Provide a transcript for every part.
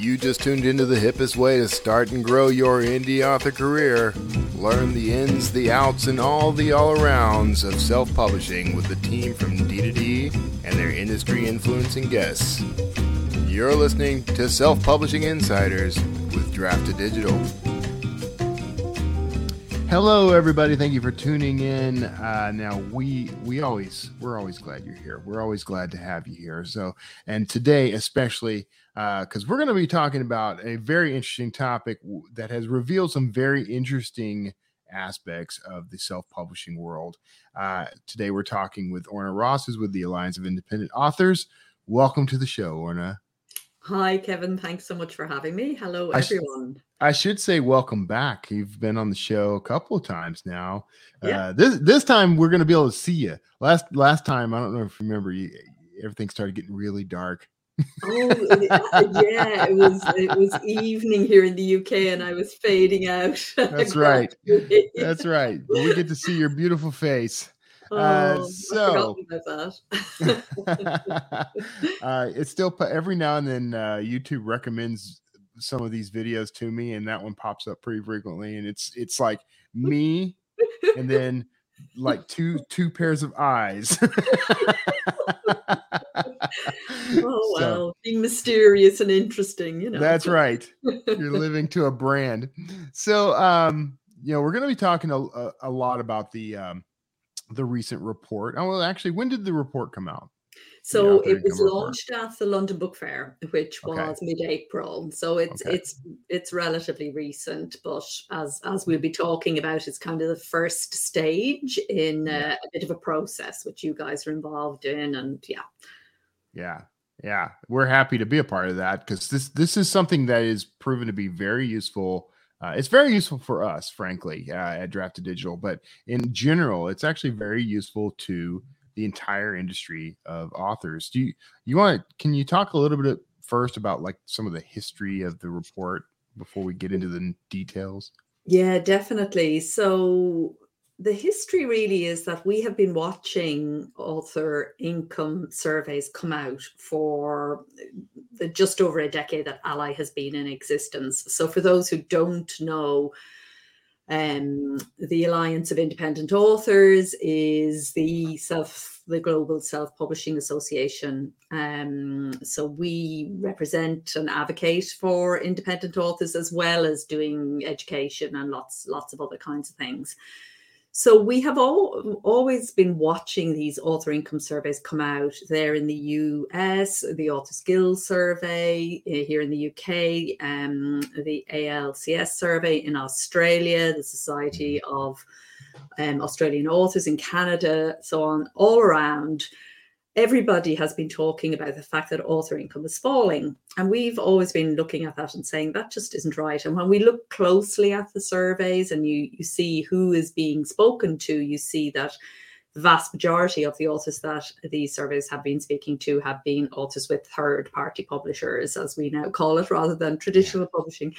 You just tuned into the hippest way to start and grow your indie author career. Learn the ins, the outs, and all the all arounds of self publishing with the team from D2D and their industry influencing guests. You're listening to Self Publishing Insiders with Draft2Digital. Hello, everybody. Thank you for tuning in. Uh, now, we we always we're always glad you're here. We're always glad to have you here. So, and today especially because uh, we're going to be talking about a very interesting topic that has revealed some very interesting aspects of the self-publishing world. Uh, today, we're talking with Orna Ross, who's with the Alliance of Independent Authors. Welcome to the show, Orna. Hi, Kevin. Thanks so much for having me. Hello, everyone. I, sh- I should say welcome back. You've been on the show a couple of times now. Yeah. Uh, this this time we're going to be able to see you. Last last time, I don't know if you remember, you, everything started getting really dark. Oh yeah, it was it was evening here in the UK, and I was fading out. That's right. That's right. we get to see your beautiful face. Uh, oh, so uh, it's still every now and then uh, YouTube recommends some of these videos to me, and that one pops up pretty frequently, and it's it's like me, and then like two two pairs of eyes. oh well, being mysterious and interesting, you know. That's right. You're living to a brand. So, um, you know, we're going to be talking a, a, lot about the um, the recent report. Oh, well, actually, when did the report come out? So it was launched at the London Book Fair, which was okay. mid-April. So it's okay. it's it's relatively recent, but as as we'll be talking about, it's kind of the first stage in yeah. uh, a bit of a process which you guys are involved in, and yeah, yeah, yeah, we're happy to be a part of that because this this is something that is proven to be very useful uh, it's very useful for us, frankly, uh, at Draft2Digital, but in general, it's actually very useful to the entire industry of authors. Do you you want can you talk a little bit first about like some of the history of the report before we get into the details? Yeah, definitely. So the history really is that we have been watching author income surveys come out for the just over a decade that ALLi has been in existence. So, for those who don't know, um, the Alliance of Independent Authors is the self, the global self-publishing association. Um, so we represent and advocate for independent authors as well as doing education and lots, lots of other kinds of things. So we have all, always been watching these author income surveys come out. There in the US, the Authors Guild Survey eh, here in the UK, um, the ALCS survey in Australia, the Society of um, Australian Authors in Canada, so on, all around everybody has been talking about the fact that author income is falling. And we've always been looking at that and saying that just isn't right. And when we look closely at the surveys and you, you see who is being spoken to, you see that the vast majority of the authors that these surveys have been speaking to have been authors with third party publishers, as we now call it, rather than traditional yeah. publishing.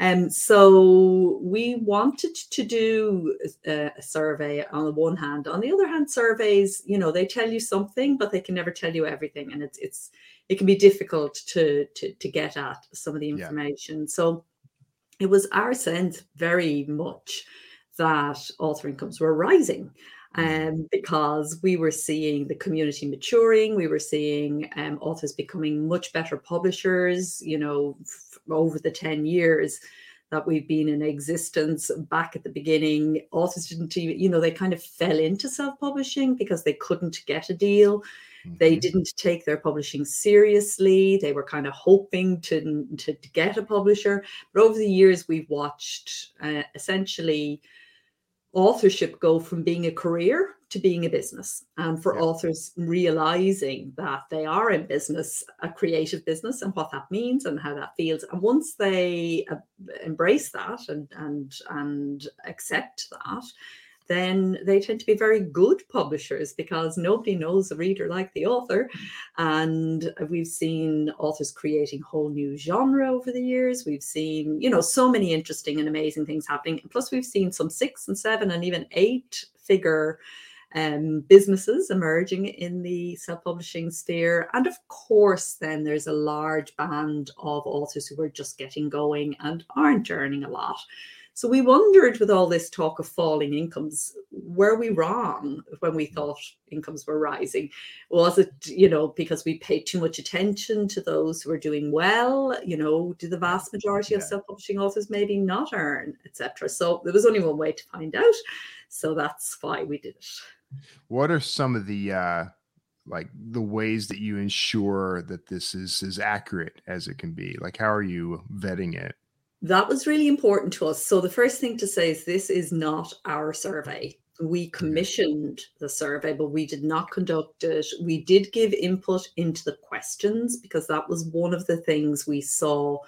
And um, so we wanted to do a, a, survey on the one hand. On the other hand, surveys, you know, they tell you something, but they can never tell you everything. And it's it's it can be difficult to to, to get at some of the information. Yeah. So it was our sense very much that author incomes were rising um, because we were seeing the community maturing. We were seeing um, authors becoming much better publishers, you know, f- over the 10 years that we've been in existence back at the beginning. Authors didn't even, you know, they kind of fell into self publishing because they couldn't get a deal. Mm-hmm. They didn't take their publishing seriously. They were kind of hoping to, to, to get a publisher. But over the years, we've watched uh, essentially authorship go from being a career to being a business and for yeah. authors realizing that they are in business a creative business and what that means and how that feels and once they uh, embrace that and and and accept that then they tend to be very good publishers because nobody knows the reader like the author. And we've seen authors creating whole new genre over the years. We've seen, you know, so many interesting and amazing things happening. Plus, we've seen some six and seven and even eight figure um, businesses emerging in the self-publishing sphere, and of course, then there's a large band of authors who are just getting going and aren't earning a lot. So we wondered with all this talk of falling incomes, were we wrong when we thought incomes were rising? Was it, you know, because we paid too much attention to those who are doing well? You know, do the vast majority yeah. of self-publishing authors maybe not earn, etc.? So there was only one way to find out. So that's why we did it. What are some of the uh like the ways that you ensure that this is as accurate as it can be? Like how are you vetting it? That was really important to us. So the first thing to say is this is not our survey. We mm-hmm. commissioned the survey, but we did not conduct it. We did give input into the questions because that was one of the things we saw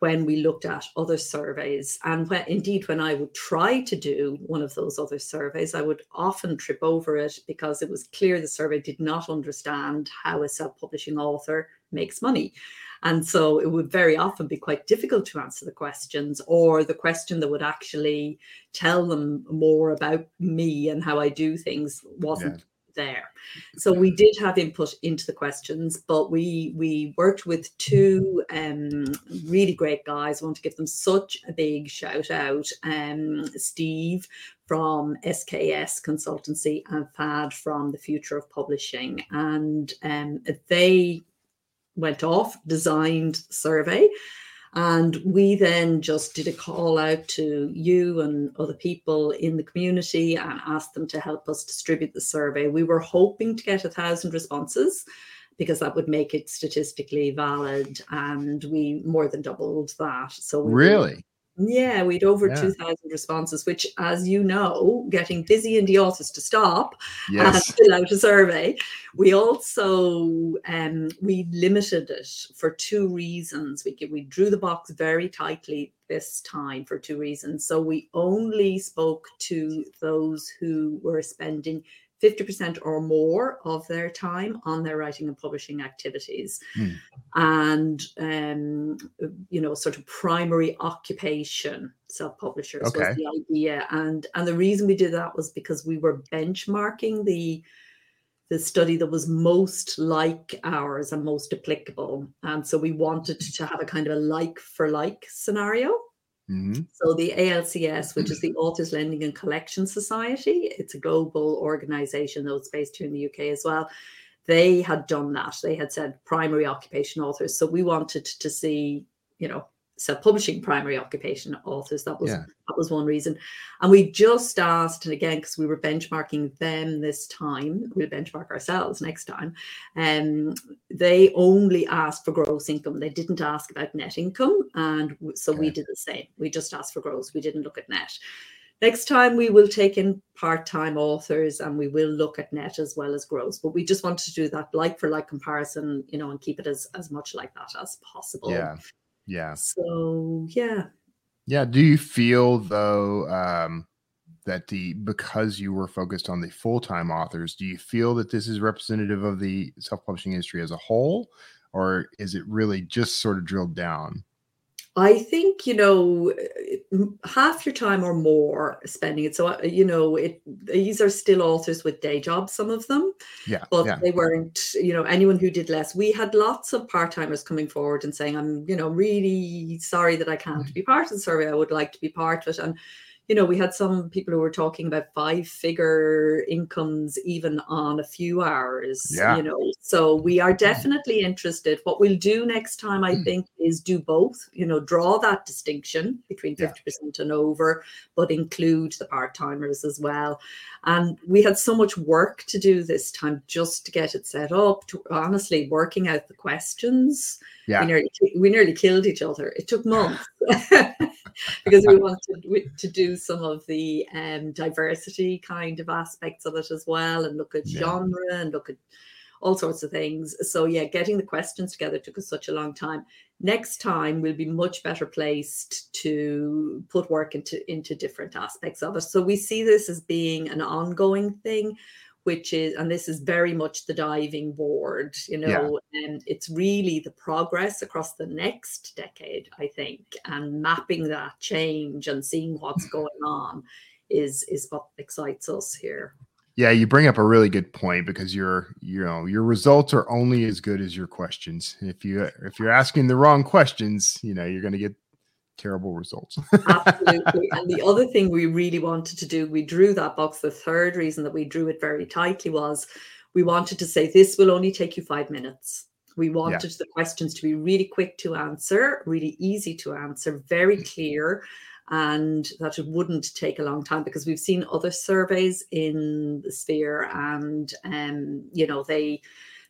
when we looked at other surveys. And when, indeed, when I would try to do one of those other surveys, I would often trip over it because it was clear the survey did not understand how a self publishing author makes money. And so it would very often be quite difficult to answer the questions, or the question that would actually tell them more about me and how I do things wasn't. Yeah. There, so we did have input into the questions, but we we worked with two um, really great guys. I want to give them such a big shout out. Um, Steve from SKS Consultancy and Fad from the Future of Publishing, and um, they went off, designed survey. And we then just did a call out to you and other people in the community and asked them to help us distribute the survey. We were hoping to get a thousand responses because that would make it statistically valid. And we more than doubled that. So really? Yeah, we'd over yeah. 2,000 responses, which, as you know, getting busy in the office to stop yes. and fill out a survey. We also um, we limited it for two reasons. We we drew the box very tightly this time for two reasons. So we only spoke to those who were spending 50% or more of their time on their writing and publishing activities mm. and um, you know sort of primary occupation self-publishers okay. was the idea and and the reason we did that was because we were benchmarking the the study that was most like ours and most applicable and so we wanted to have a kind of a like for like scenario Mm-hmm. So the ALCS, which is the Authors Lending and Collection Society, it's a global organization though it's based here in the UK as well. They had done that. They had said primary occupation authors. So we wanted to see, you know, self-publishing primary occupation authors. That was yeah. that was one reason. And we just asked, and again, because we were benchmarking them this time, we'll benchmark ourselves next time. Um, they only asked for gross income. They didn't ask about net income. And so okay. we did the same. We just asked for gross. We didn't look at net. Next time we will take in part-time authors and we will look at net as well as gross. But we just wanted to do that like for like comparison, you know, and keep it as, as much like that as possible. Yeah. Yeah. So yeah. Yeah. Do you feel though um, that the because you were focused on the full time authors, do you feel that this is representative of the self publishing industry as a whole, or is it really just sort of drilled down? I think you know half your time or more spending it. So uh, you know it. These are still authors with day jobs, some of them. Yeah, but yeah. they weren't. You know, anyone who did less. We had lots of part timers coming forward and saying, "I'm you know really sorry that I can't mm-hmm. be part of the survey. I would like to be part of it." And you know, we had some people who were talking about five figure incomes even on a few hours, yeah. you know. So we are definitely interested. What we'll do next time, I hmm. think, is do both, you know, draw that distinction between 50% yeah. and over, but include the part timers as well. And we had so much work to do this time just to get it set up, to honestly working out the questions. Yeah. We nearly, we nearly killed each other. It took months. because we wanted to do some of the um, diversity kind of aspects of it as well and look at yeah. genre and look at all sorts of things. So yeah, getting the questions together took us such a long time. Next time we'll be much better placed to put work into into different aspects of it. So we see this as being an ongoing thing which is and this is very much the diving board you know yeah. and it's really the progress across the next decade i think and mapping that change and seeing what's going on is is what excites us here Yeah, you bring up a really good point because your you know your results are only as good as your questions. If you if you're asking the wrong questions, you know you're going to get terrible results. Absolutely. And the other thing we really wanted to do, we drew that box. The third reason that we drew it very tightly was we wanted to say this will only take you five minutes. We wanted yeah. the questions to be really quick to answer, really easy to answer, very mm. clear, and that it wouldn't take a long time because we've seen other surveys in the sphere and um, you know they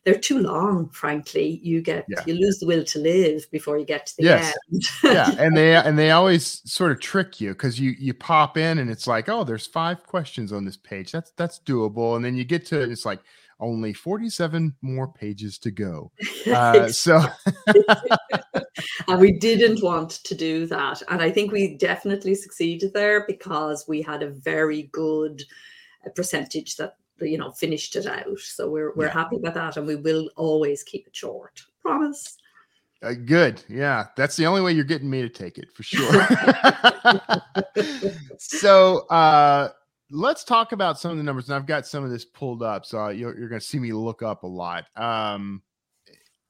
they're too long frankly you get yeah. you lose the will to live before you get to the yes. end yeah and they and they always sort of trick you because you you pop in and it's like oh there's five questions on this page that's that's doable and then you get to it it's like only 47 more pages to go. Uh, so, and we didn't want to do that. And I think we definitely succeeded there because we had a very good uh, percentage that you know finished it out. So we're we're yeah. happy about that, and we will always keep it short. Promise. Uh, good. Yeah. That's the only way you're getting me to take it for sure. so, uh, let's talk about some of the numbers. And I've got some of this pulled up, so you're, you're going to see me look up a lot. Um,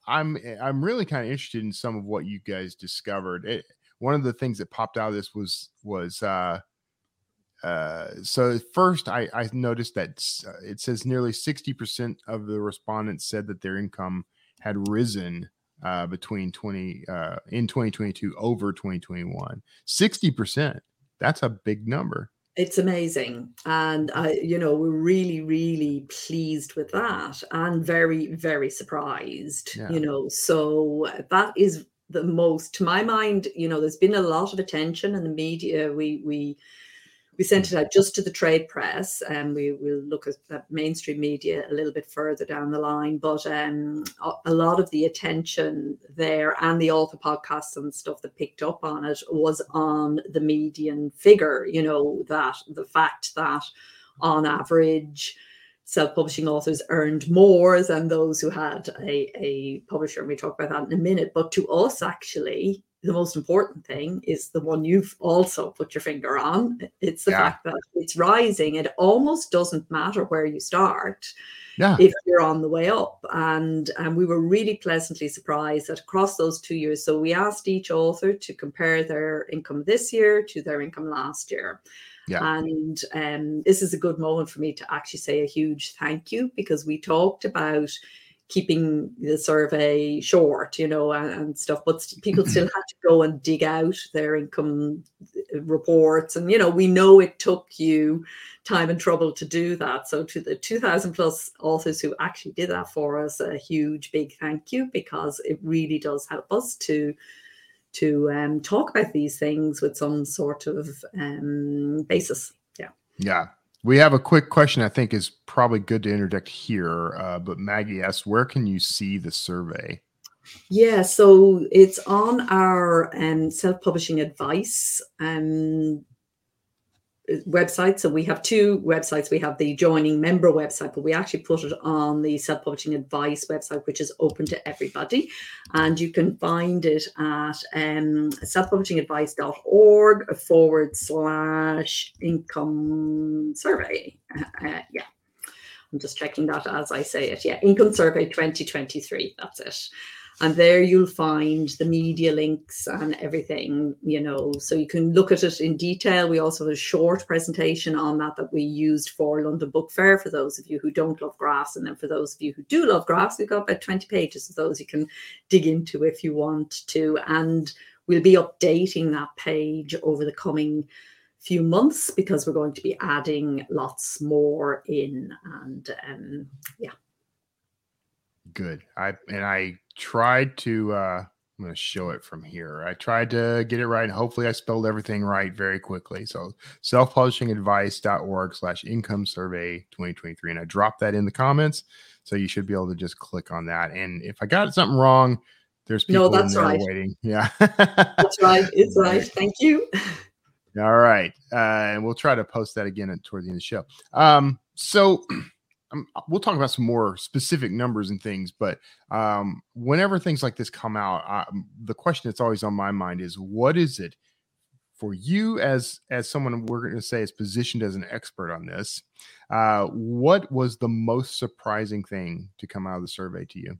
I'm I'm really kind of interested in some of what you guys discovered. It, one of the things that popped out of this was was uh, uh, so first I, I noticed that uh, it says nearly 60% of the respondents said that their income had risen uh, between 20 uh, in 2022 over 2021 60% that's a big number. It's amazing and i you know we're really really pleased with that and very very surprised yeah. you know so that is the most to my mind you know there's been a lot of attention in the media. We we we sent it out just to the trade press and we will look at, mainstream media a little bit further down the line but um, a, a, lot of the attention there and the author podcasts and stuff that picked up on it was on the median figure you know that the fact that on average self-publishing authors earned more than those who had a, a publisher and we talk about that in a minute but to us actually the most important thing is the one you've also put your finger on. It's the yeah. fact that it's rising. It almost doesn't matter where you start yeah. if you're on the way up. And, and we were really pleasantly surprised that across those two years, so we asked each author to compare their income this year to their income last year. Yeah. And um, this is a good moment for me to actually say a huge thank you because we talked about keeping the survey short, you know, and, and, stuff. But people still had to go and dig out their income uh, reports. And, you know, we know it took you time and trouble to do that. So to the 2000 plus authors who actually did that for us, a huge big thank you because it really does help us to to um, talk about these things with some sort of um, basis. Yeah. Yeah. We have a quick question I think is probably good to interject here. Uh, but Maggie asks, where can you see the survey? Yeah, so it's on our um, self publishing advice um, website. So we have two websites. We have the joining member website, but we actually put it on the self publishing advice website, which is open to everybody. And you can find it at um, selfpublishingadvice.org forward slash income survey. Uh, uh, yeah. I'm just checking that as I say it. Yeah, income survey 2023. That's it and there you'll find the media links and everything you know. So you can look at it in detail. We also have a short presentation on that that we used for london book fair for those of you who don't love graphs. And then for those of you who do love graphs we've got about 20 pages of those you can dig into if you want to. And we'll be updating that page over the coming few months because we're going to be adding lots more in and um, yeah. Good. I and i tried to uh I'm going to show it from here. I tried to get it right, and hopefully, I spelled everything right very quickly. So, selfpublishingadvice.org slash income survey 2023. And I dropped that in the comments. So, you should be able to just click on that. And if I got something wrong, there's people no, that's right. waiting. Yeah. that's right. It's right. Thank you. All right. Uh, and we'll try to post that again toward the end of the show. Um, so, um, we'll talk about some more specific numbers and things, but um, whenever things like this come out, uh, the question that's always on my mind is what is it for you as as someone we're going to say is positioned as an expert on this, uh, what was the most surprising thing to come out of the survey to you?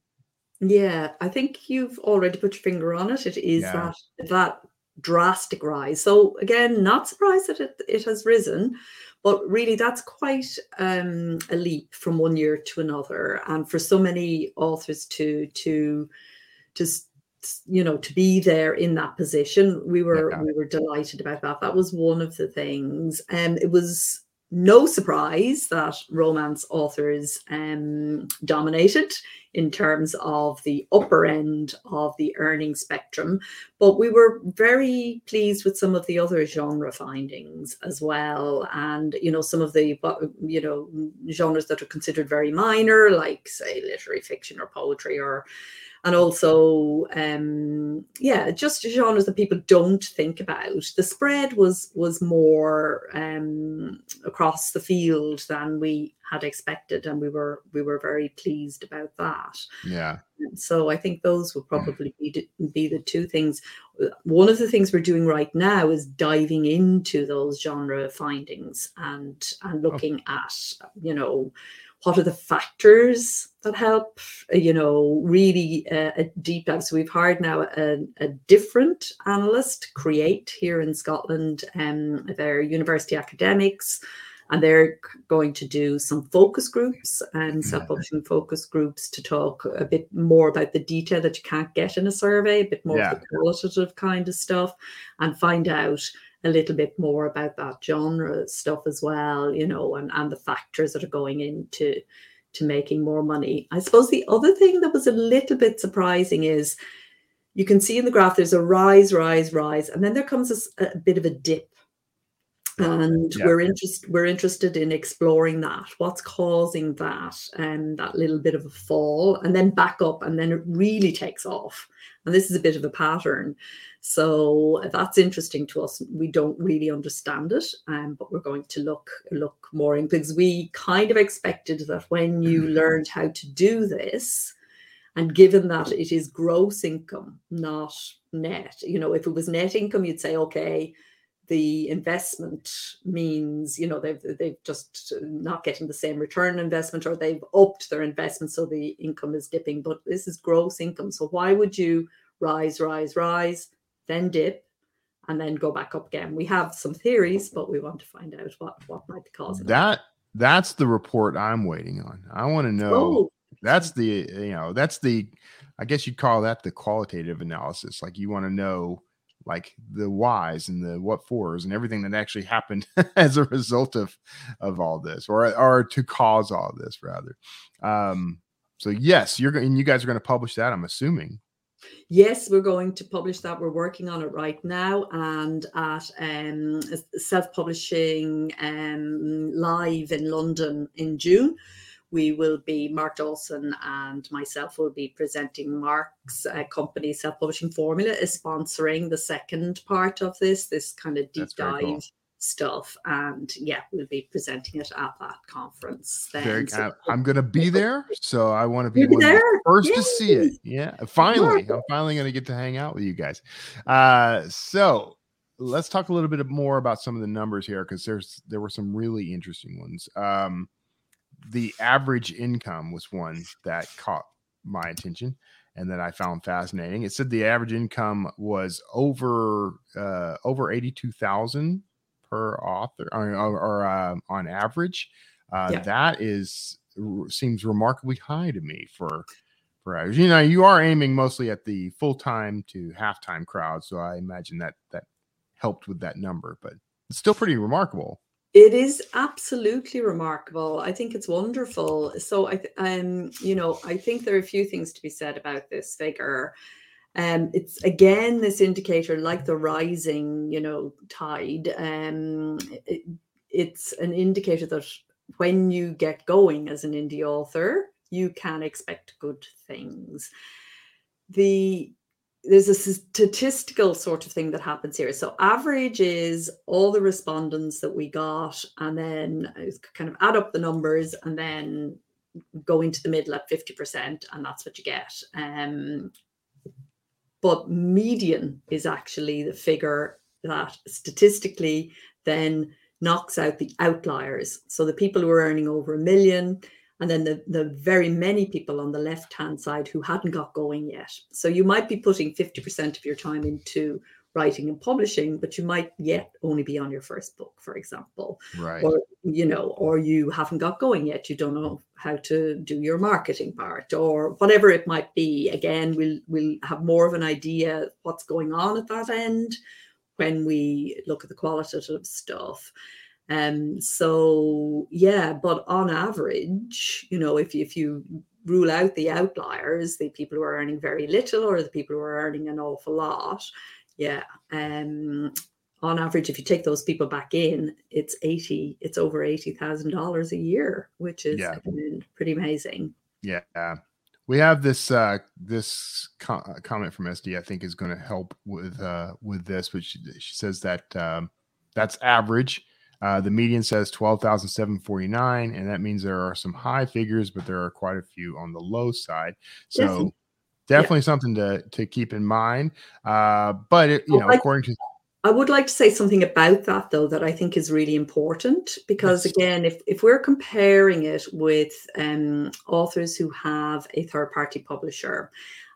Yeah, I think you've already put your finger on it. It is yeah. that that drastic rise. So again, not surprised that it, it has risen, but really that's quite um, a leap from one year to another. And for so many authors to to to you know to be there in that position we were yeah. we were delighted about that that was one of the things and um, it was no surprise that romance authors um, dominated in terms of the upper end of the earning spectrum. But we were very pleased with some of the other genre findings as well. And, you know, some of the, you know, genres that are considered very minor, like, say, literary fiction or poetry or and also um yeah just genres that people don't think about. The spread was was more um across the field than we had expected and we were we were very pleased about that. Yeah. So i think those would probably be, be the two things. One of the things we're doing right now is diving into those genre findings and and looking okay. at you know what are the factors that help you know really uh, a deep dive so we've hired now a, a, different analyst CREATe here in scotland um, they're university academics and they're going to do some focus groups and mm-hmm. self-publishing focus groups to talk a bit more about the detail that you can't get in a survey a bit more yeah. of the qualitative kind of stuff and find out a little bit more about that genre stuff as well, you know, and, and the factors that are going into to making more money. I suppose the other thing that was a little bit surprising is you can see in the graph there's a rise, rise, rise, and then there comes a, a bit of a dip. And yeah. we're interested we're interested in exploring that. What's causing that and that little bit of a fall and then back up and then it really takes off. And this is a bit of a pattern. So that's interesting to us. We don't really understand it, um, but we're going to look look more in because we kind of expected that when you mm-hmm. learned how to do this, and given that it is gross income, not net, you know, if it was net income, you'd say, okay, the investment means you know they've they've just not getting the same return investment or they've upped their investment so the income is dipping but this is gross income so why would you rise rise rise then dip, and then go back up again. We have some theories, but we want to find out what what might be causing that. That's the report I'm waiting on. I want to know. Oh. That's the you know that's the I guess you'd call that the qualitative analysis. Like you want to know like the whys and the what fors and everything that actually happened as a result of of all this or or to cause all this rather um so yes you're going you guys are going to publish that i'm assuming Yes, we're going to publish that. We're working on it right now and at um, self publishing um, live in London in June. We will be, Mark Dawson and myself will be presenting Mark's uh, company, Self Publishing Formula, is sponsoring the second part of this, this kind of deep dive. Cool stuff. And yeah, we'll be presenting it at that conference. Then. Very, so, I'm going to be there, so I want to be one there. first Yay. to see it. Yeah, finally, yeah. I'm finally going to get to hang out with you guys. Uh, so let's talk a little bit more about some of the numbers here because there's there were some really interesting ones. Um, the average income was one that caught my attention and that I found fascinating. It said the average income was over uh, over eighty two thousand per author or, or, uh, on average. Uh, yeah. That is seems remarkably high to me for for average. You know, you are aiming mostly at the full time to half time crowd, so I imagine that that helped with that number, but it's still pretty remarkable. It is absolutely remarkable. I think it's wonderful. So I, um, you know, I think there are a few things to be said about this figure. Um, it's again this indicator, like the rising, you know, tide. Um, it, it's an indicator that when you get going as an indie author, you can expect good things. The there's a statistical sort of thing that happens here. So average is all the respondents that we got, and then kind of add up the numbers, and then go into the middle at 50%, and that's what you get. Um, but median is actually the figure that statistically then knocks out the outliers. So the people who are earning over a million, and then the, the very many people on the left hand side who hadn't got going yet. So you might be putting 50% of your time into writing and publishing, but you might yet only be on your first book, for example. Right. Or, you know, or you haven't got going yet. You don't know how to do your marketing part or whatever it might be. Again, we'll we'll have more of an idea what's going on at that end when we look at the qualitative stuff. Um, so yeah, but on average, you know, if you, if you rule out the outliers, the people who are earning very little or the people who are earning an awful lot, yeah, um, on average, if you take those people back in, it's eighty, it's over eighty thousand dollars a year, which is Yeah. pretty amazing. Yeah. We have this uh this uh, comment from SD I think is going to help with uh with this but she, she says that um that's average. Uh the median says 12,749 and that means there are some high figures but there are quite a few on the low side. So Definitely. definitely something to to keep in mind. Uh but it, you know I- according to I would like to say something about that though that I think is really important because Yes. again, if if we're comparing it with um, authors who have a third party publisher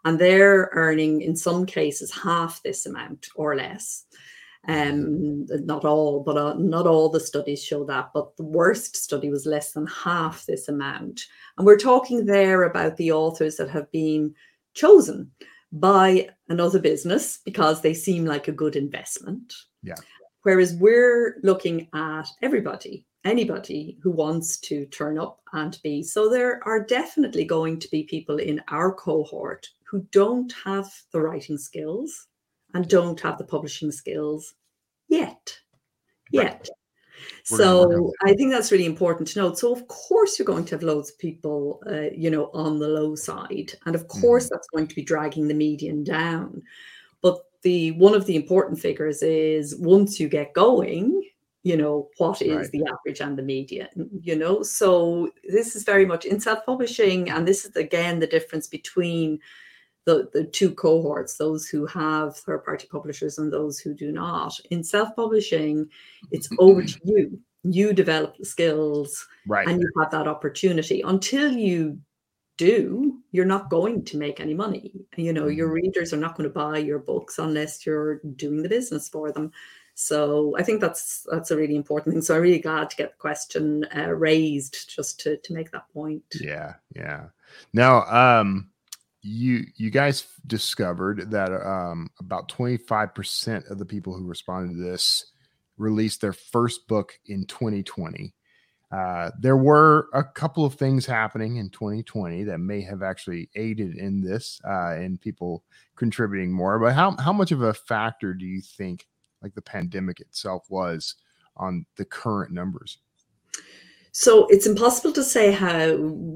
and they're earning in some cases half this amount or less. Um, not all, but uh, not all the studies show that. But the worst study was less than half this amount, and we're talking there about the authors that have been chosen by another business because they seem like a good investment. Yeah. Whereas we're looking at everybody, anybody who wants to turn up and be. So there are definitely going to be people in our cohort who don't have the writing skills and don't have the publishing skills yet. Yet. We're gonna work on So I think that's really important to note. So of course you're going to have loads of people, uh, you know, on the low side, and of course that's going to be dragging the median down. But the one of the important figures is once you get going, you know, what is Right. the average and the median? You know, so this is very much in self-publishing, and this is again the difference between the, the two cohorts, those who have third-party publishers and those who do not. In self-publishing, it's over to you. You develop the skills right. and you have that opportunity. Until you do, you're not going to make any money. You know, your readers are not going to buy your books unless you're doing the business for them. So I think that's that's a really important thing. So I'm really glad to get the question uh, raised just to to make that point. Yeah, yeah. Now, um, you you guys discovered that um about 25% of the people who responded to this released their first book in 2020. Uh, there were a couple of things happening in 2020 that may have actually aided in this uh, and people contributing more. But how how much of a factor do you think like the pandemic itself was on the current numbers? So it's impossible to say how,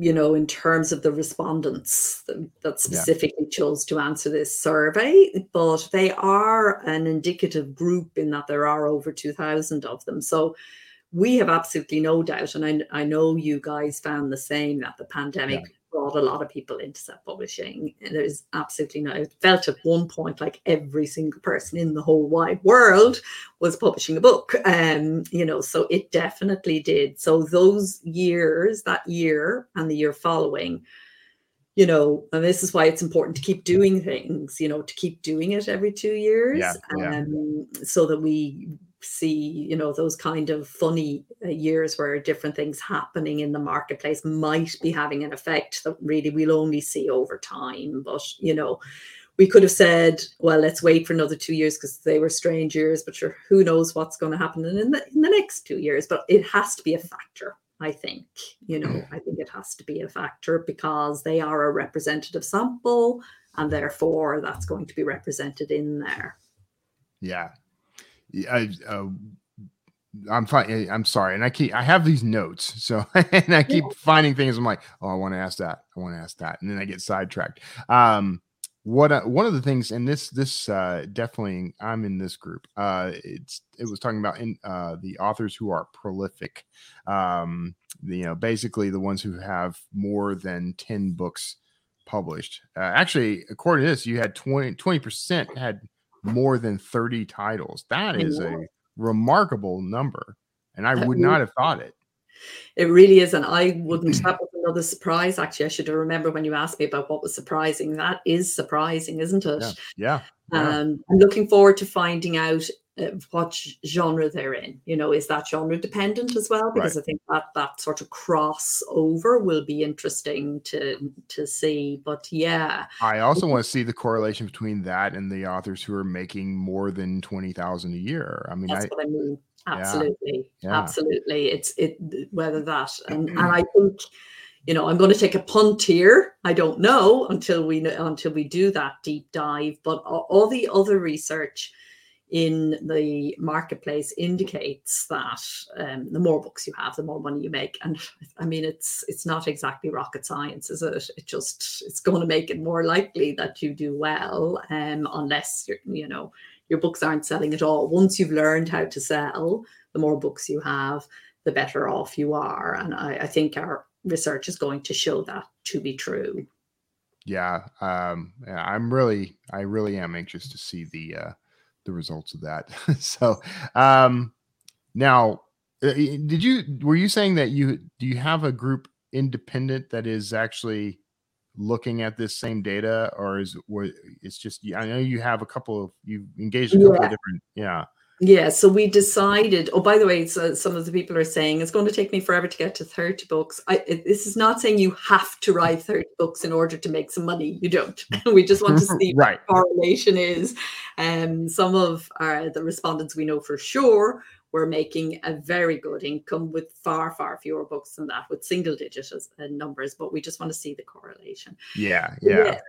you know, in terms of the respondents that, specifically chose to answer this survey, but they are an indicative group in that there are over 2,000 of them. So we have absolutely no doubt, and I, I know you guys found the same, that the pandemic brought a lot of people into self-publishing. And there's absolutely no, it felt at one point like every single person in the whole wide world was publishing a book. Um, you know, so it definitely did. So those years, that year and the year following, you know, and this is why it's important to keep doing things, you know, to keep doing it every two years. Yeah, yeah. Um, so that we see, you know, those kind of funny uh, years where different things happening in the marketplace might be having an effect that really we'll only see over time. But, you know, we could have said, well, let's wait for another two years because they were strange years, but sure, who knows what's going to happen in the, in the next two years. But it has to be a factor, I think. You know, I think it has to be a factor because they are a representative sample and therefore that's going to be represented in there. Yeah. Yeah, I, uh, I'm fine. I'm sorry, and I keep I have these notes, so and I keep finding things. I'm like, oh, I want to ask that. I want to ask that, and then I get sidetracked. Um, what uh, one of the things, and this this uh, definitely, I'm in this group. Uh, it's it was talking about in uh, the authors who are prolific. Um, the, you know, basically the ones who have more than ten books published. Uh, actually, according to this, you had 20 percent had more than 30 titles. That is a remarkable number. And I would not have thought it. It really is. And I wouldn't, that was another surprise. Actually, I should have remembered when you asked me about what was surprising. That is surprising, isn't it? Yeah. yeah. yeah. Um, I'm looking forward to finding out what genre they're in. You know, is that genre dependent as well? Because right. I think that that sort of crossover will be interesting to to see. But yeah, I also want to see the correlation between that and the authors who are making more than twenty thousand a year. I mean, that's I, what I mean. Absolutely, yeah. Yeah. absolutely. It's it whether that and and I think you know i'm going to take a punt here i don't know until we until we do that deep dive but all the other research in the marketplace indicates that um, the more books you have, the more money you make. And I mean, it's it's not exactly rocket science, is it? It just it's going to make it more likely that you do well, um, unless you're you know your books aren't selling at all. Once you've learned how to sell, the more books you have, the better off you are. And I, I think our research is going to show that to be true. Yeah, um, I'm really, I really am anxious to see the. Uh the results of that. so um, now, uh, did you were you saying that you do you have a group independent that is actually looking at this same data, or is it's just I know you have a couple of you engaged a couple yeah. of different yeah yeah, so we decided. Oh, by the way, so some of the people are saying it's going to take me forever to get to thirty books. I, it, this is not saying you have to write thirty books in order to make some money. You don't. we just want to see right. what correlation is. And um, some of our, the respondents we know for sure were making a very good income with far far fewer books than that, with single digit as, uh, numbers. But we just want to see the correlation. Yeah, yeah. yeah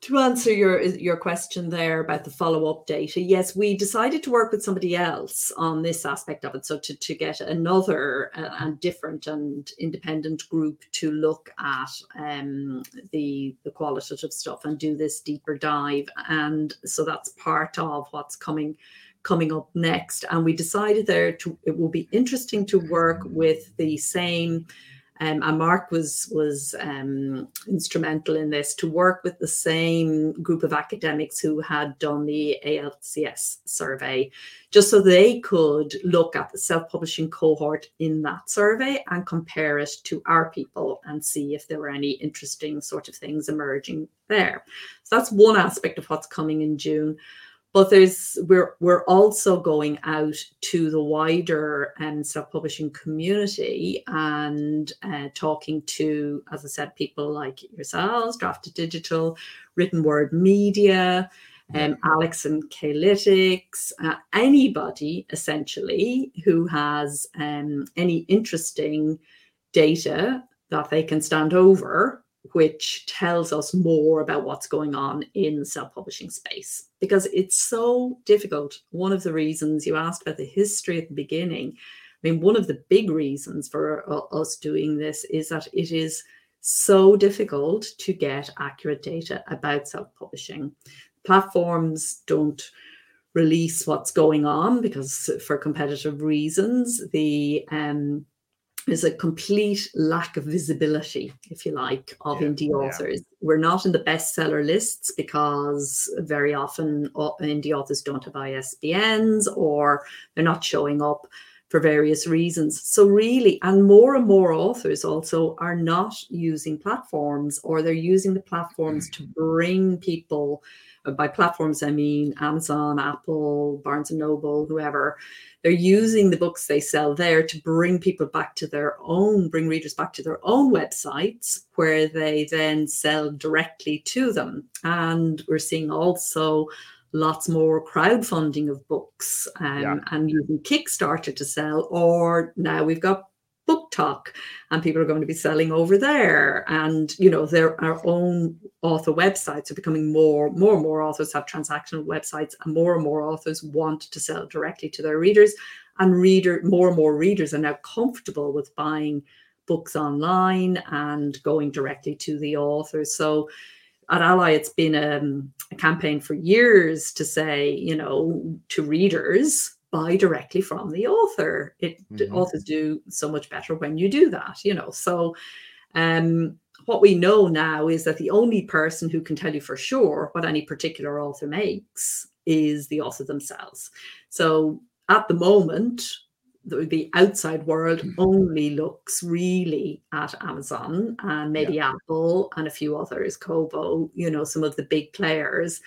to answer your your question there about the follow-up data yes we decided to work with somebody else on this aspect of it. So to, to get another uh, and different and independent group to look at um, the the qualitative stuff and do this deeper dive. And so that's part of what's coming coming up next. And we decided there to it will be interesting to work with the same um, and Mark was was um, instrumental in this to work with the same group of academics who had done the ALCS survey, just so they could look at the self-publishing cohort in that survey and compare it to our people and see if there were any interesting sort of things emerging there. So that's one aspect of what's coming in June but there's we're we're also going out to the wider um, self-publishing community and uh, talking to as i said people like yourselves Draft2Digital written word media um, alex and K-Lytics, uh, anybody essentially who has um, any interesting data that they can stand over which tells us more about what's going on in self-publishing space. Because it's so difficult. One of the reasons you asked about the history at the beginning i mean one of the big reasons for uh, us doing this is that it is so difficult to get accurate data about self-publishing. Platforms don't release what's going on because for competitive reasons the um, there's a complete lack of visibility, if you like, of yeah, indie authors. Yeah. We're not in the bestseller lists because very often indie authors don't have ISBNs or they're not showing up for various reasons. So, really, and more and more authors also are not using platforms or they're using the platforms mm. to bring people. By platforms, I mean Amazon, Apple, Barnes and Noble, whoever they're using the books they sell there to bring people back to their own, bring readers back to their own websites where they then sell directly to them. And we're seeing also lots more crowdfunding of books um, yeah. and using Kickstarter to sell, or now we've got BookTok, and people are going to be selling over there. And you know, there our own author websites are becoming more, more and more authors have transactional websites, and more and more authors want to sell directly to their readers. And reader, more and more readers are now comfortable with buying books online and going directly to the author. So at ALLi, it's been um, a campaign for years to say, you know, to readers, buy directly from the author. It mm-hmm. authors do so much better when you do that, you know. So um what we know now is that the only person who can tell you for sure what any particular author makes is the author themselves. So at the moment, the outside world hmm. only looks really at Amazon and maybe yeah. Apple and a few others, Kobo, you know, some of the big players.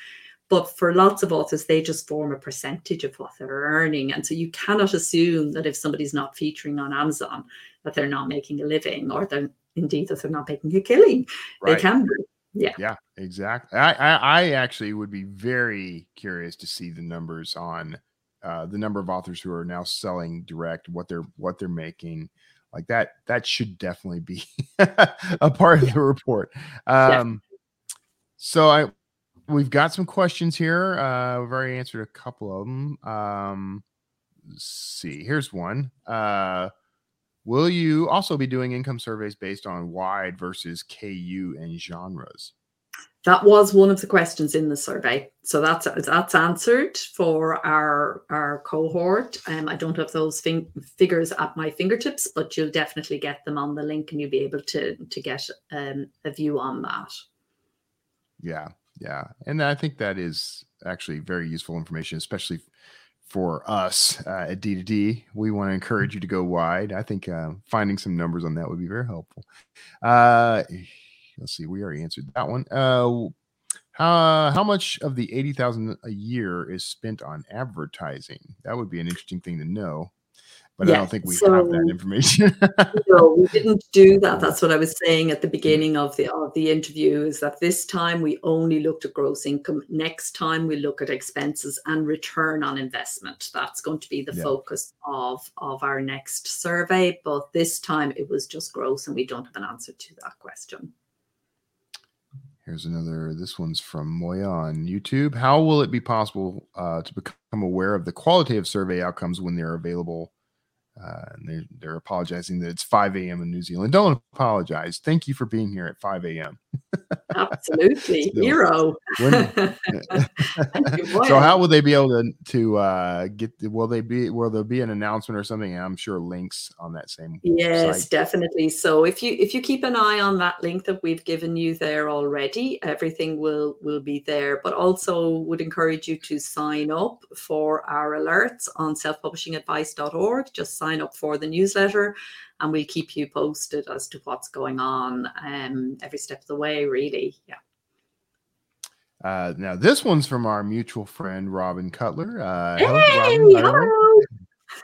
But for lots of authors, they just form a percentage of what they're earning. And so you cannot assume that if somebody's not featuring on Amazon, that they're not making a living or they're indeed that they're not making a killing. Right. They can be. Yeah. Yeah, exactly. I, I, I actually would be very curious to see the numbers on uh, the number of authors who are now selling direct, what they're what they're making, like that. That should definitely be a part of the report. Um, yeah. So I we've got some questions here. Uh, we've already answered a couple of them. Um, see, here's one. Uh, will you also be doing income surveys based on wide versus KU and genres? that was one of the questions in the survey. So that's that's answered for our our cohort. Um, I don't have those fin- figures at my fingertips, but you'll definitely get them on the link, and you'll be able to to get um, a view on that. Yeah, yeah, and I think that is actually very useful information, especially for us uh, at D2D. We want to encourage you to go wide. I think uh, finding some numbers on that would be very helpful. Uh, let's see, we already answered that one. Uh, how how much of the eighty thousand a year is spent on advertising? That would be an interesting thing to know but I don't think we so, have that information. no, we didn't do that. That's what I was saying at the beginning of the of the interview. Is that this time we only looked at gross income. Next time we look at expenses and return on investment. That's going to be the yeah. focus of of our next survey. But this time it was just gross, and we don't have an answer to that question. Here's another. This one's from Moya on YouTube. How will it be possible uh, to become aware of the qualitative survey outcomes when they're available uh, and they're, they're apologizing that it's 5 a.m. in New Zealand. Don't apologize. Thank you for being here at 5 a.m. Absolutely, hero. so, how will they be able to to uh, get? Will they be? Will there be an announcement or something? I'm sure links on that same. Yes, site. definitely. So if you if you keep an eye on that link that we've given you there already, everything will will be there. But also would encourage you to sign up for our alerts on selfpublishingadvice.org. Just sign up for the newsletter and we'll keep you posted as to what's going on um, every step of the way, really. Yeah. Uh, now, this one's from our mutual friend, Robin Cutler. Uh, hey, hello. hello.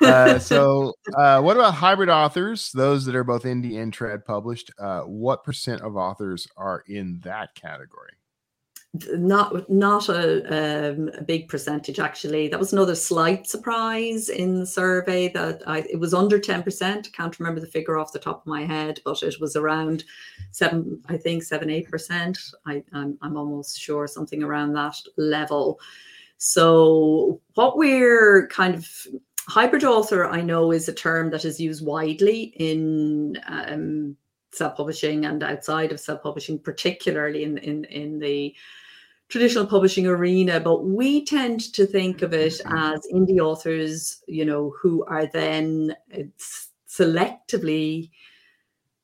uh, so, uh, what about hybrid authors, those that are both indie and trad published? Uh, what percent of authors are in that category? Not not a, um, a, big percentage actually. That was another slight surprise in the survey that I, it was under 10% I can't remember the figure off the top of my head but it was around seven I think seven eight percent. I I'm, I'm almost sure something around that level. So what we're kind of hybrid author I know is a term that is used widely in um, self-publishing and outside of self-publishing particularly in in in the traditional publishing arena, but we tend to think of it mm-hmm. as indie authors, you know, who are then uh, selectively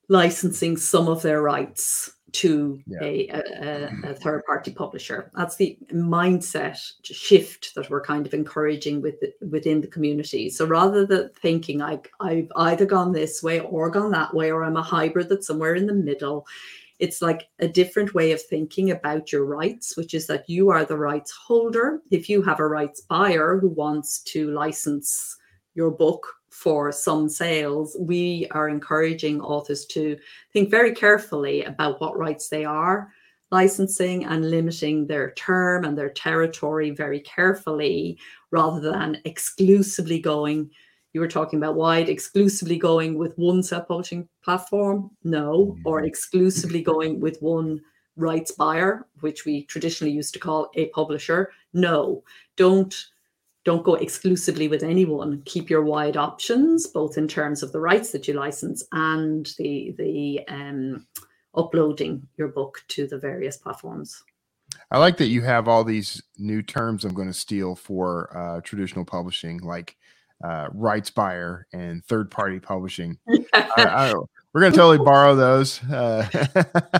licensing some of their rights to yeah. a, a, a, third party publisher. That's the mindset shift that we're kind of encouraging with the, within the community. So rather than thinking I, I've either gone this way or gone that way, or I'm a hybrid that's somewhere in the middle, it's like a different way of thinking about your rights, which is that you are the rights holder. If you have a rights buyer who wants to license your book for some sales, we are encouraging authors to think very carefully about what rights they are licensing and limiting their term and their territory very carefully rather than exclusively going you were talking about wide exclusively going with one self-publishing platform? No. Or mm-hmm. exclusively going with one rights buyer which we traditionally used to call a publisher? No. Don't don't go exclusively with anyone keep your wide options both in terms of the rights that you license and the the um, uploading your book to the various platforms i like that you have all these new terms i'm going to steal for uh, traditional publishing like uh, rights buyer and third party publishing. I, I we're going to totally borrow those. Uh,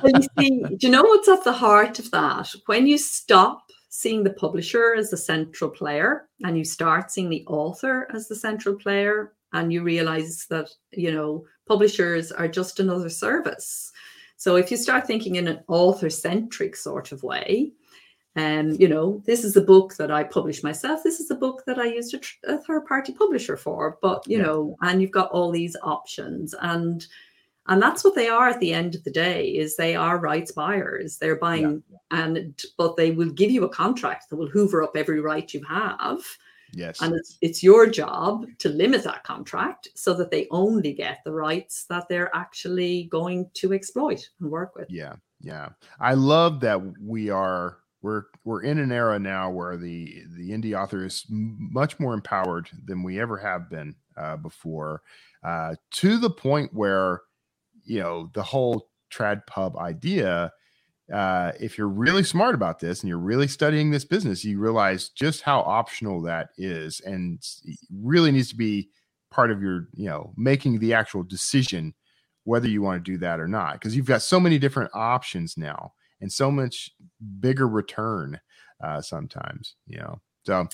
well, you see, do you know what's at the heart of that? When you stop seeing the publisher as the central player and you start seeing the author as the central player and you realize that you know publishers are just another service so if you start thinking in an author centric sort of way and um, you know this is a book that i publish myself this is a book that i used a, a third party publisher for but you yeah. know and you've got all these options and and that's what they are at the end of the day is they are rights buyers. They're buying yeah. and but they will give you a contract that will hoover up every right you have. Yes. And it's it's your job to limit that contract so that they only get the rights that they're actually going to exploit and work with. Yeah yeah. I love that we are we're we're in an era now where the the indie author is much more empowered than we ever have been uh, before uh, to the point where you know the whole trad pub idea uh, if you're really smart about this and you're really studying this business you realize just how optional that is and really needs to be part of your you know making the actual decision whether you want to do that or not because you've got so many different options now and so much bigger return uh, sometimes you know so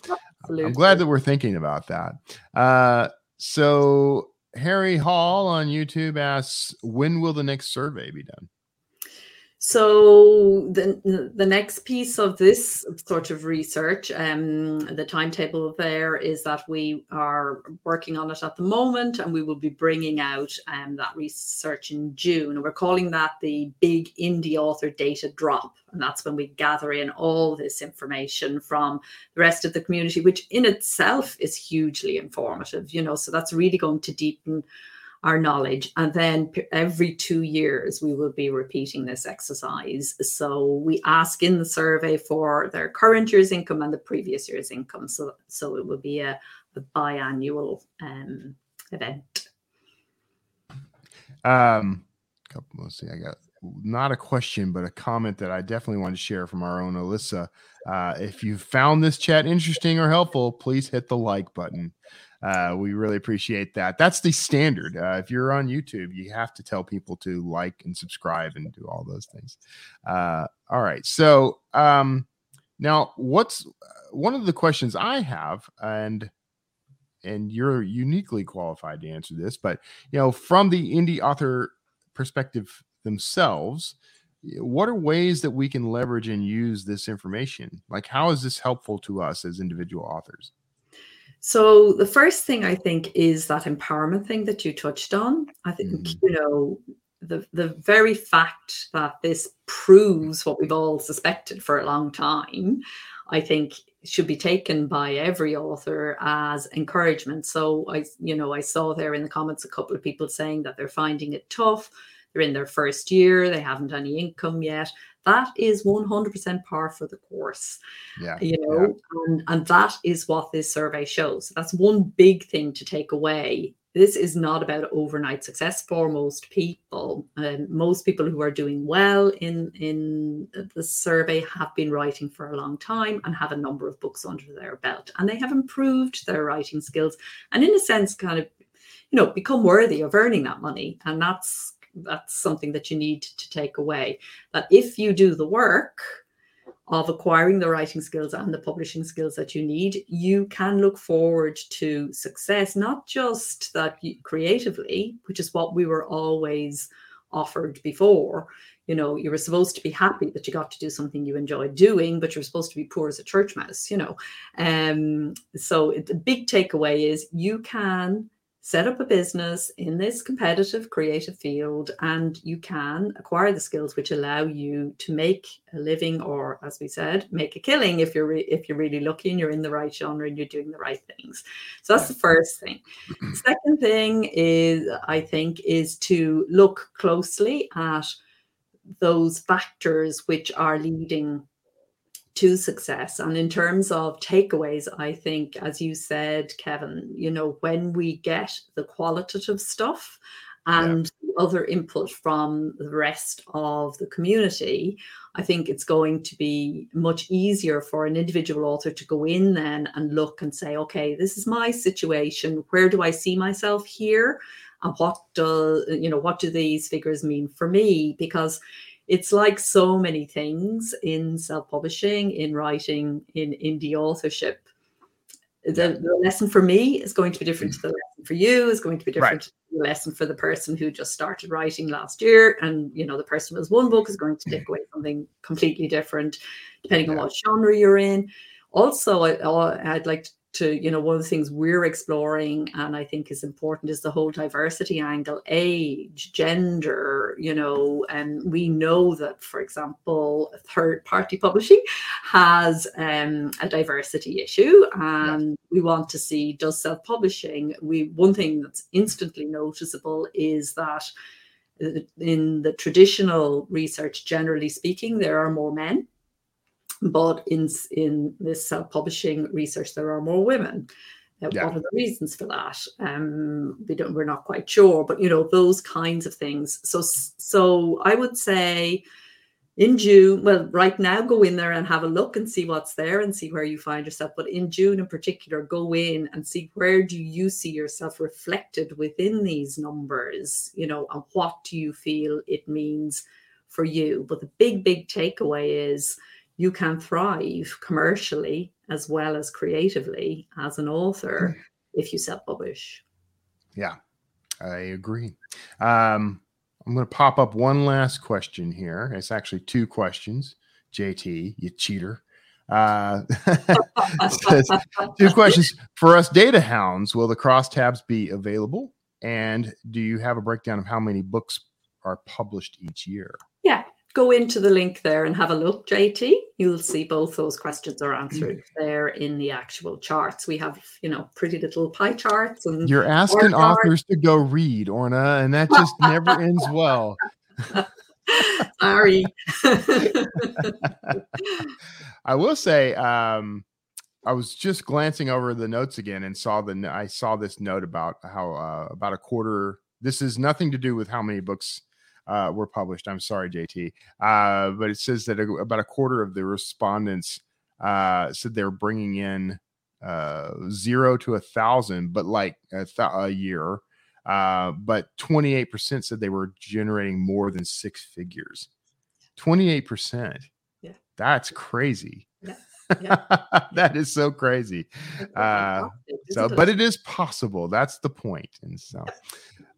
Absolutely. i'm glad that we're thinking about that uh, so Harry Hall on YouTube asks, when will the next survey be done? So the the next piece of this sort of research, um, the timetable there is that we are working on it at the moment, and we will be bringing out um, that research in June. And We're calling that the Big Indie Author Data Drop, and that's when we gather in all this information from the rest of the community, which in itself is hugely informative. You know, so that's really going to deepen our knowledge. And then every two years, we will be repeating this exercise. So we ask in the survey for their current year's income and the previous year's income. So, so it will be a, a biannual um, event. Um, couple, let's see, I got not a question, but a comment that I definitely want to share from our own Alyssa. Uh, if you found this chat interesting or helpful, please hit the like button. Uh, we really appreciate that. That's the standard. Uh, if you're on YouTube, you have to tell people to like and subscribe and do all those things. Uh, all right. So um, now, what's uh, one of the questions I have, and and you're uniquely qualified to answer this, but you know, from the indie author perspective themselves, what are ways that we can leverage and use this information? Like, how is this helpful to us as individual authors? So the first thing I think is that empowerment thing that you touched on. I think mm. you know the the very fact that this proves what we've all suspected for a long time. I think should be taken by every author as encouragement. So I, you know, I saw there in the comments a couple of people saying that they're finding it tough. They're in their first year, they haven't any income yet. That is 100% par for the course yeah you know yeah. and, and that is what this survey shows. That's one big thing to take away. This is not about overnight success for most people and most people who are doing well in in the survey have been writing for a long time and have a number of books under their belt and they have improved their writing skills and in a sense kind of you know become worthy of earning that money and that's that's something that you need to take away. That if you do the work of acquiring the writing skills and the publishing skills that you need, you can look forward to success, not just that creatively, which is what we were always offered before. You know, you were supposed to be happy that you got to do something you enjoyed doing, but you're supposed to be poor as a church mouse, you know. Um, so the big takeaway is you can set up a business in this competitive creative field and you can acquire the skills which allow you to make a living or as we said make a killing if you're re- if you're really lucky and you're in the right genre and you're doing the right things. So that's the first thing. The second thing is i think is to look closely at those factors which are leading to success. And in terms of takeaways, I think, as you said, Kevin, you know, when we get the qualitative stuff and yeah. other input from the rest of the community, I think it's going to be much easier for an individual author to go in then and look and say, okay, this is my situation. Where do I see myself here? And what do you know, what do these figures mean for me? Because it's like so many things in self-publishing, in writing, in indie authorship. The, the, lesson for me is going to be different to the mm. lesson for you, is going to be different right. the lesson for the person who just started writing last year. And you know, the person who has one book is going to take mm. away something completely different, depending yeah. on what genre you're in. Also, I, I'd like to to you know one of the things we're exploring and i think is important is the whole diversity angle age gender you know and we know that for example third party publishing has um, a diversity issue and we want to see does self publishing we one thing that's instantly noticeable is that uh, in the traditional research generally speaking there are more men but in in this self-publishing research, there are more women. Uh, yeah. What are the reasons for that? Um, we don't. We're not quite sure, but you know those kinds of things. So, so I would say in June, well, right now, go in there and have a look and see what's there and see where you find yourself. But in June, in particular, go in and see where do you see yourself reflected within these numbers, you know, and what do you feel it means for you. But the big, big takeaway is you can thrive commercially as well as creatively as an author mm. if you self publish. Yeah, I agree. Um, I'm going to pop up one last question here. It's actually two questions. JT, you cheater. Uh, two questions for us data hounds. Will the crosstabs be available? And do you have a breakdown of how many books are published each year? Yeah, go into the link there and have a look, JT. You'll see both those questions are answered mm. there in the actual charts. We have, you know, pretty little pie charts and you're asking authors to go read, Orna, and that just never ends well. Sorry. I will say, um, I was just glancing over the notes again and saw the I saw this note about how uh, about a quarter. This is nothing to do with how many books uh, were published. I'm sorry, JT, uh, but it says that a, about a quarter of the respondents uh, said they're bringing in uh, zero to a thousand, but like a, th- a year. Uh, but 28% said they were generating more than six figures. 28%. Yeah. That's crazy. Yeah. Yeah. that is so crazy. Uh, so, but it is possible. That's the point. And so,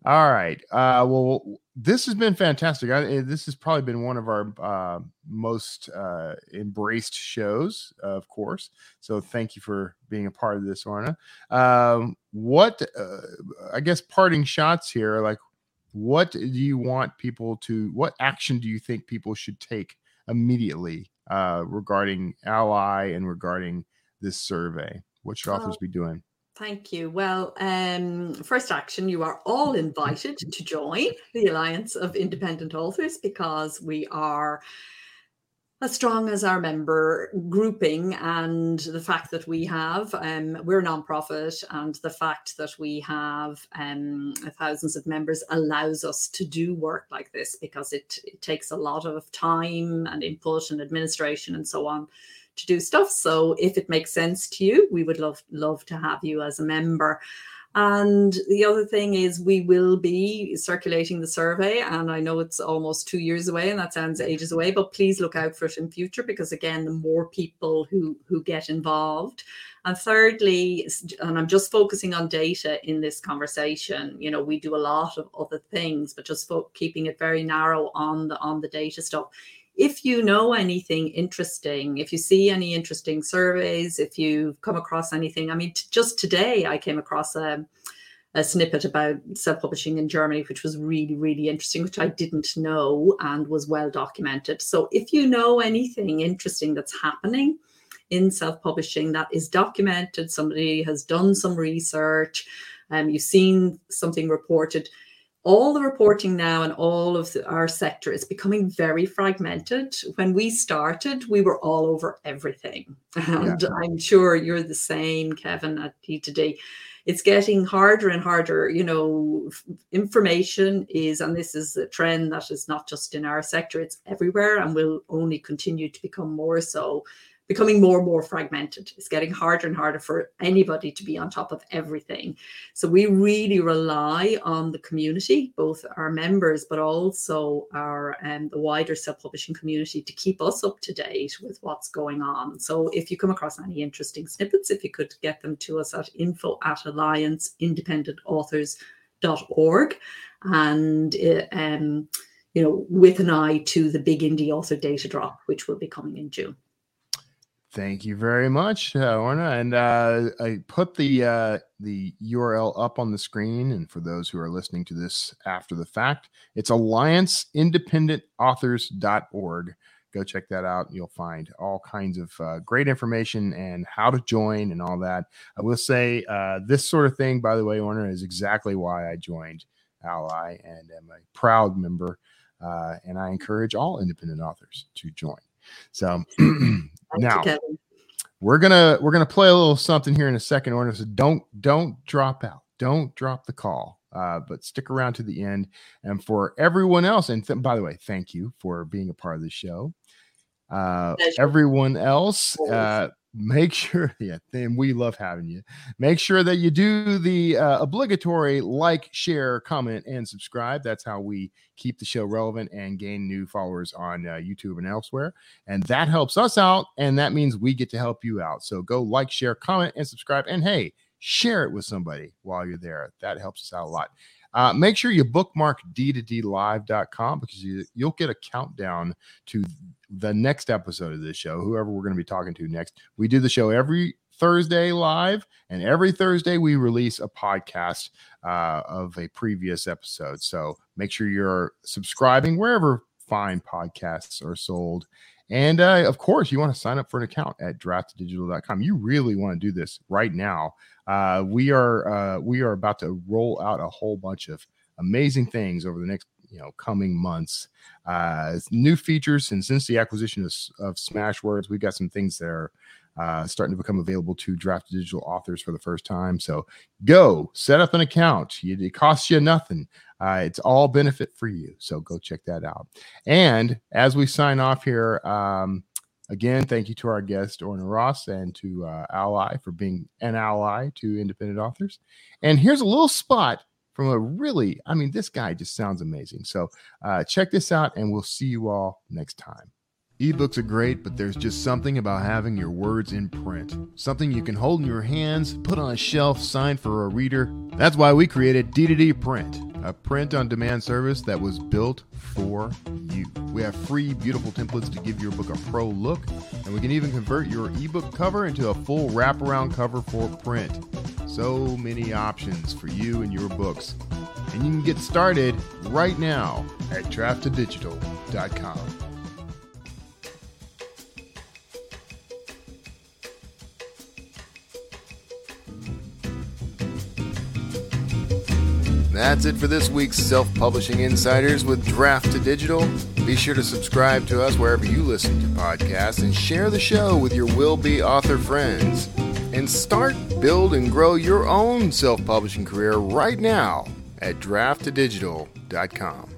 all right. Uh, well, this has been fantastic. I, eh, this has probably been one of our uh, most uh, embraced shows, of course. So thank you for being a part of this, Orna. Um, what, uh, I guess, parting shots here, like, what do you want people to, what action do you think people should take immediately uh, regarding ALLi and regarding this survey? What should authors be doing? Thank you. Well, um, first action, you are all invited to join the Alliance of Independent Authors because we are as strong as our member grouping and the fact that we have um, we're a nonprofit and the fact that we have um, thousands of members allows us to do work like this because it, it takes a lot of time and input and administration and so on to do stuff. So if it makes sense to you, we would love love to have you as a member. And the other thing is, we will be circulating the survey. And I know it's almost two years away, and that sounds ages away, but please look out for it in future because, again, the more people who, who get involved. And thirdly, and I'm just focusing on data in this conversation. You know, we do a lot of other things, but just fo- keeping it very narrow on the on the data stuff if you know anything interesting, if you see any interesting surveys, if you've come across anything, I mean, t- just today I came across a, a snippet about self publishing in Germany, which was really, really interesting, which I didn't know and was well documented. So if you know anything interesting that's happening, in self publishing that is documented, somebody has done some research, um, you've seen something reported, all the reporting now and all of the, our sector is becoming very fragmented. When we started, we were all over everything. And yeah. I'm sure you're the same, Kevin, at D2D. It's getting harder and harder. You know, information is, and this is a trend that is not just in our sector, it's everywhere and will only continue to become more so. Becoming more and more fragmented. It's getting harder and harder for anybody to be on top of everything. So we really rely on the community, both our members, but also our um, the wider self-publishing community to keep us up to date with what's going on. So if you come across any interesting snippets, if you could get them to us at info at allianceindependentauthors.org and uh, um, you know, with an eye to the big indie author data drop, which will be coming in June. Thank you very much, uh, Orna. And uh, I put the uh, the URL up on the screen. And for those who are listening to this after the fact, it's allianceindependentauthors.org. Go check that out. You'll find all kinds of uh, great information and how to join and all that. I will say uh, this sort of thing, by the way, Orna, is exactly why I joined ALLi and am a proud member. Uh, and I encourage all independent authors to join. So now we're gonna we're gonna play a little something here in a second order. So don't don't drop out. Don't drop the call. Uh, but stick around to the end. And for everyone else, and th- by the way, thank you for being a part of the show. Uh, everyone else, uh, make sure yeah then we love having you. Make sure that you do the uh, obligatory like share comment and subscribe. That's how we keep the show relevant and gain new followers on uh, youtube and elsewhere and that helps us out and that means we get to help you out. So go like share comment and subscribe and hey share it with somebody while you're there. That helps us out a lot. Uh, make sure you bookmark d2dlive.com because you, you'll get a countdown to the next episode of this show, whoever we're going to be talking to next. We do the show every Thursday live, and every Thursday we release a podcast uh, of a previous episode. So make sure you're subscribing wherever fine podcasts are sold. And uh, of course, you want to sign up for an account at draftdigital.com. You really want to do this right now. Uh, we are uh, we are about to roll out a whole bunch of amazing things over the next you know coming months. Uh, new features and since the acquisition of, of Smashwords, we've got some things that are uh, starting to become available to draft digital authors for the first time. So go set up an account. It costs you nothing. Uh, it's all benefit for you. So go check that out. And as we sign off here, um, again, thank you to our guest Orna Ross and to uh, ALLi for being an ally to independent authors. And here's a little spot from a really, I mean, this guy just sounds amazing. So uh, check this out, and we'll see you all next time. Ebooks are great, but there's just something about having your words in print. Something you can hold in your hands, put on a shelf, sign for a reader. That's why we created D2D Print, a print on demand service that was built for you. We have free, beautiful templates to give your book a pro look, and we can even convert your ebook cover into a full wraparound cover for print. So many options for you and your books. And you can get started right now at draft2digital.com. That's it for this week's Self Publishing Insiders with Draft2Digital. Be sure to subscribe to us wherever you listen to podcasts and share the show with your will be author friends and start, build, and grow your own self publishing career right now at draftdigital.com.